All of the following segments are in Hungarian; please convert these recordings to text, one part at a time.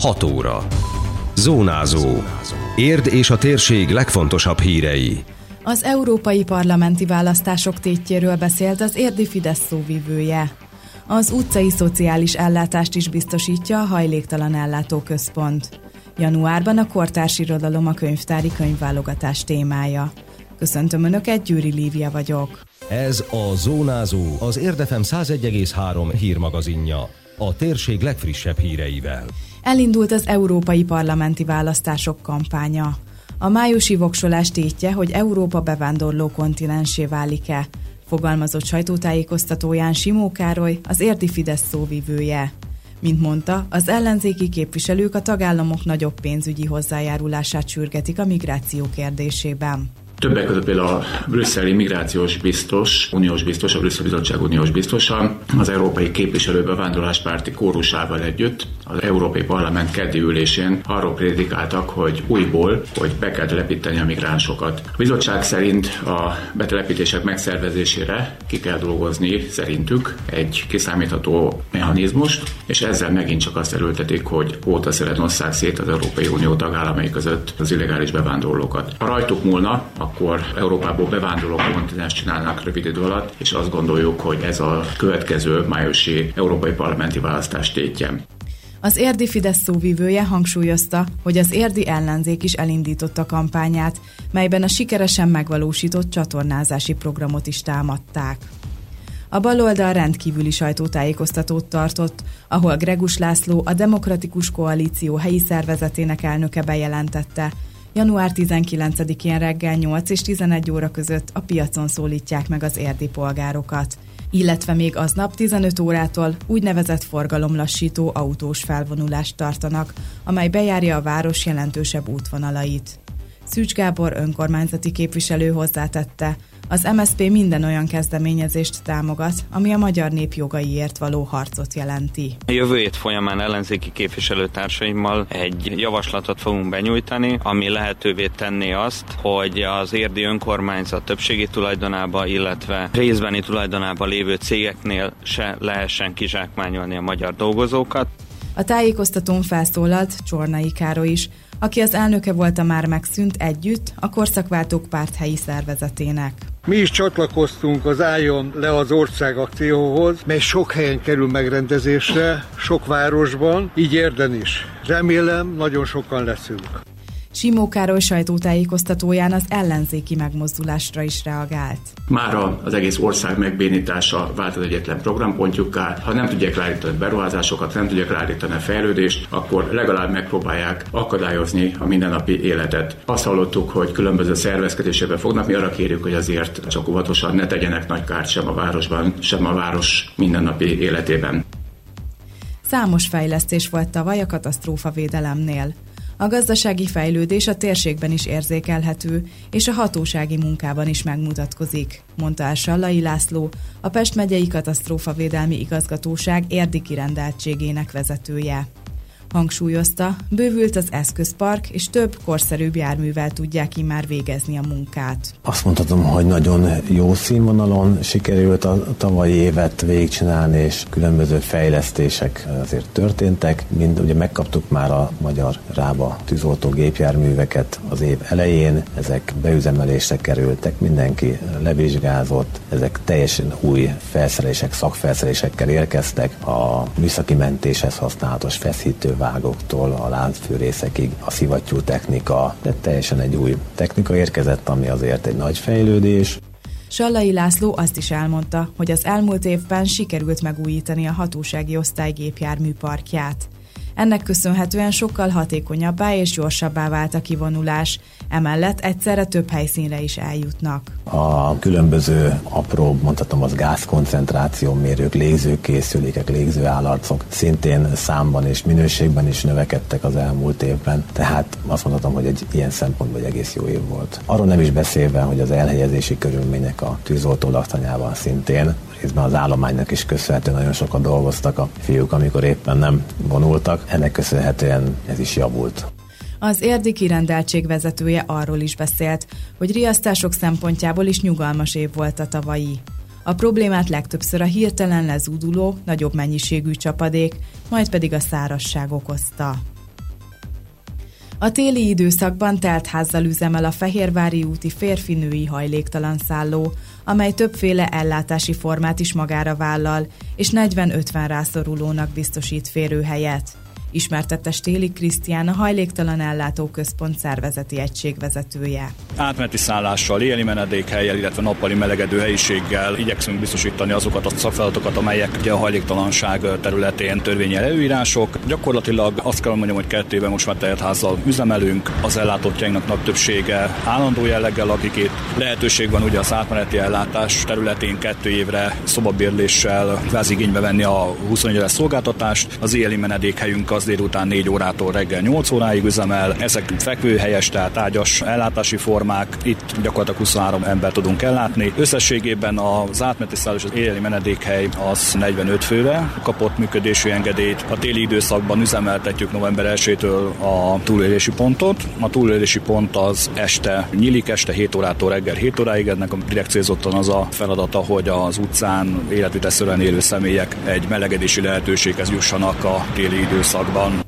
6 óra. Zónázó. Érd és a térség legfontosabb hírei. Az európai parlamenti választások tétjéről beszélt az érdi Fidesz szóvivője. Az utcai szociális ellátást is biztosítja a hajléktalan ellátóközpont. Januárban a kortárs irodalom a könyvtári könyvválogatás témája. Köszöntöm Önöket, Győri Lívia vagyok. Ez a Zónázó, az Érdefem 101,3 hírmagazinja. A térség legfrissebb híreivel. Elindult az európai parlamenti választások kampánya. A májusi voksolás tétje, hogy Európa bevándorló kontinensé válik-e, fogalmazott sajtótájékoztatóján Simó Károly, az érdi Fidesz szóvivője. Mint mondta, az ellenzéki képviselők a tagállamok nagyobb pénzügyi hozzájárulását sürgetik a migráció kérdésében. Többek között például a brüsszeli migrációs biztos, uniós biztos, a Brüsszel Bizottság uniós biztosa, az Európai Képviselő Bevándorláspárti kórusával együtt az Európai Parlament keddi ülésén arról prédikáltak, hogy újból, hogy be kell telepíteni a migránsokat. A bizottság szerint a betelepítések megszervezésére ki kell dolgozni szerintük egy kiszámítható mechanizmust, és ezzel megint csak azt erőltetik, hogy óta szeret szét az Európai Unió tagállamai között az illegális bevándorlókat. Ha rajtuk múlna, akkor Európából bevándorló kontinens csinálnak rövid idő alatt, és azt gondoljuk, hogy ez a következő májusi európai parlamenti választás tétje. Az érdi Fidesz szóvivője hangsúlyozta, hogy az érdi ellenzék is elindította kampányát, melyben a sikeresen megvalósított csatornázási programot is támadták. A baloldal rendkívüli sajtótájékoztatót tartott, ahol Gregus László, a Demokratikus Koalíció helyi szervezetének elnöke bejelentette, január 19-én reggel 8 és 11 óra között a piacon szólítják meg az érdi polgárokat illetve még aznap 15 órától úgynevezett forgalomlassító autós felvonulást tartanak, amely bejárja a város jelentősebb útvonalait. Szűcs Gábor önkormányzati képviselő hozzátette, az MSP minden olyan kezdeményezést támogat, ami a magyar nép jogaiért való harcot jelenti. A jövő hét folyamán ellenzéki képviselőtársaimmal egy javaslatot fogunk benyújtani, ami lehetővé tenni azt, hogy az érdi önkormányzat többségi tulajdonába, illetve részbeni tulajdonába lévő cégeknél se lehessen kizsákmányolni a magyar dolgozókat. A tájékoztatón felszólalt Csornai Károly is, aki az elnöke volt a már megszűnt együtt a Korszakváltók párt helyi szervezetének. Mi is csatlakoztunk az Álljon le az ország akcióhoz, mely sok helyen kerül megrendezésre, sok városban, így érden is. Remélem, nagyon sokan leszünk. Simó Károly sajtótájékoztatóján az ellenzéki megmozdulásra is reagált. Mára az egész ország megbénítása vált az egyetlen programpontjukká. Ha nem tudják ráállítani beruházásokat, nem tudják ráállítani a fejlődést, akkor legalább megpróbálják akadályozni a mindennapi életet. Azt hallottuk, hogy különböző szervezkedésekbe fognak, mi arra kérjük, hogy azért csak óvatosan ne tegyenek nagy kárt sem a városban, sem a város mindennapi életében. Számos fejlesztés volt tavaly a katasztrófavédelemnél. A gazdasági fejlődés a térségben is érzékelhető, és a hatósági munkában is megmutatkozik, mondta el Sallai László, a Pest megyei katasztrófavédelmi igazgatóság érdi kirendeltségének vezetője. Hangsúlyozta, bővült az eszközpark, és több korszerűbb járművel tudják már végezni a munkát. Azt mondhatom, hogy nagyon jó színvonalon sikerült a tavalyi évet végigcsinálni, és különböző fejlesztések azért történtek. Mind ugye megkaptuk már a magyar rába tűzoltó gépjárműveket az év elején, ezek beüzemelésre kerültek, mindenki levizsgázott, ezek teljesen új felszerelések, szakfelszerelésekkel érkeztek, a műszaki mentéshez használatos feszítő vágóktól a láncfűrészekig a szivattyú technika, de teljesen egy új technika érkezett, ami azért egy nagy fejlődés. Sallai László azt is elmondta, hogy az elmúlt évben sikerült megújítani a hatósági osztály gépjármű parkját. Ennek köszönhetően sokkal hatékonyabbá és gyorsabbá vált a kivonulás, emellett egyszerre több helyszínre is eljutnak. A különböző apró, mondhatom az gázkoncentráció mérők, légzőkészülékek, légzőállarcok szintén számban és minőségben is növekedtek az elmúlt évben, tehát azt mondhatom, hogy egy ilyen szempontból egy egész jó év volt. Arról nem is beszélve, hogy az elhelyezési körülmények a tűzoltó laktanyában szintén részben az állománynak is köszönhetően nagyon sokat dolgoztak a fiúk, amikor éppen nem vonultak. Ennek köszönhetően ez is javult. Az érdi kirendeltség vezetője arról is beszélt, hogy riasztások szempontjából is nyugalmas év volt a tavalyi. A problémát legtöbbször a hirtelen lezúduló, nagyobb mennyiségű csapadék, majd pedig a szárasság okozta. A téli időszakban teltházzal üzemel a Fehérvári úti férfi-női hajléktalan szálló, amely többféle ellátási formát is magára vállal, és 40-50 rászorulónak biztosít férőhelyet ismertette Stéli Krisztián, a Hajléktalan Ellátó Központ szervezeti egység vezetője. Átmeneti szállással, éli menedékhelyel, illetve nappali melegedő helyiséggel igyekszünk biztosítani azokat a szakfeladatokat, amelyek ugye a hajléktalanság területén törvényi előírások. Gyakorlatilag azt kell mondjam, hogy kettő éve most már teltházzal üzemelünk, az ellátottjainknak nagy többsége állandó jelleggel lakik itt. Lehetőség van ugye az átmeneti ellátás területén kettő évre szobabérléssel igénybe venni a 24 es szolgáltatást. Az éli menedékhelyünk az délután 4 órától reggel 8 óráig üzemel. Ezek fekvőhelyes, tehát ágyas ellátási formák. Itt gyakorlatilag 23 ember tudunk ellátni. Összességében az átmeneti szállás és az éjjeli menedékhely az 45 főre kapott működési engedélyt. A téli időszakban üzemeltetjük november 1-től a túlélési pontot. A túlélési pont az este nyílik, este 7 órától reggel 7 óráig. Ennek a direkt célzottan az a feladata, hogy az utcán életviteszően élő személyek egy melegedési lehetőséghez jussanak a téli időszakban.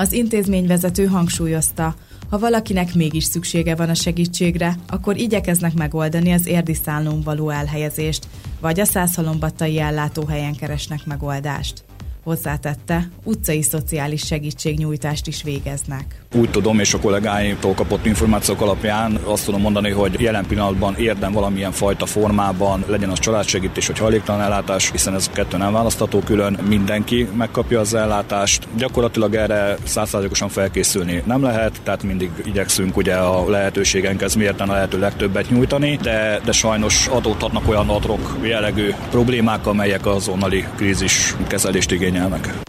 Az intézményvezető hangsúlyozta, ha valakinek mégis szüksége van a segítségre, akkor igyekeznek megoldani az érdi szállón való elhelyezést, vagy a százhalombattai ellátóhelyen keresnek megoldást. Hozzátette, utcai szociális segítségnyújtást is végeznek. Úgy tudom, és a kollégáimtól kapott információk alapján azt tudom mondani, hogy jelen pillanatban érdem valamilyen fajta formában, legyen az családsegítés vagy hajléktalan ellátás, hiszen ez a kettő nem választható külön, mindenki megkapja az ellátást. Gyakorlatilag erre százszázalékosan felkészülni nem lehet, tehát mindig igyekszünk ugye a lehetőségenkhez mérten a lehető legtöbbet nyújtani, de, de sajnos adódhatnak olyan adrok jellegű problémák, amelyek azonnali krízis kezelést igényelnek.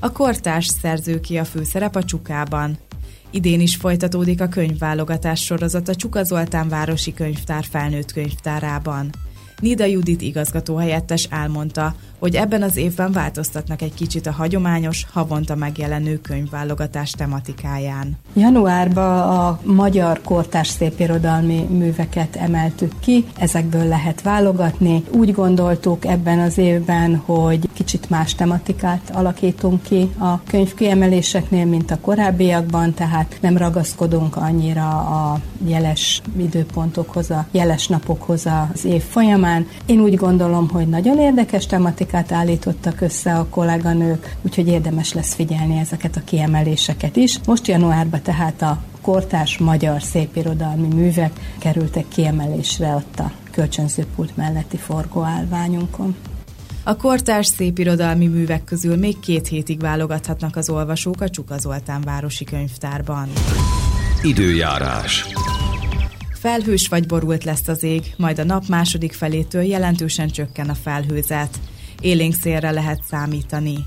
A kortárs szerző ki a főszerep a Csukában. Idén is folytatódik a könyvválogatás sorozat a Csuka Zoltán Városi Könyvtár felnőtt könyvtárában. Nida Judit igazgatóhelyettes elmondta, hogy ebben az évben változtatnak egy kicsit a hagyományos, havonta megjelenő könyvválogatás tematikáján. Januárban a magyar kortárs szépirodalmi műveket emeltük ki, ezekből lehet válogatni. Úgy gondoltuk ebben az évben, hogy kicsit más tematikát alakítunk ki a könyv kiemeléseknél, mint a korábbiakban, tehát nem ragaszkodunk annyira a jeles időpontokhoz, a jeles napokhoz az év folyamán. Én úgy gondolom, hogy nagyon érdekes tematikát állítottak össze a kolléganők, úgyhogy érdemes lesz figyelni ezeket a kiemeléseket is. Most januárban tehát a kortárs magyar szépirodalmi művek kerültek kiemelésre ott a kölcsönzőpult melletti forgóállványunkon. A kortárs szépirodalmi művek közül még két hétig válogathatnak az olvasók a Csuka Zoltán városi könyvtárban. Időjárás. Felhős vagy borult lesz az ég, majd a nap második felétől jelentősen csökken a felhőzet élénk szélre lehet számítani.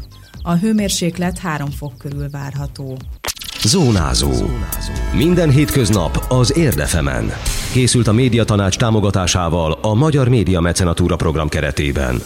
A hőmérséklet 3 fok körül várható. Zónázó. Minden hétköznap az Érdefemen. Készült a médiatanács támogatásával a Magyar Média Mecenatúra program keretében.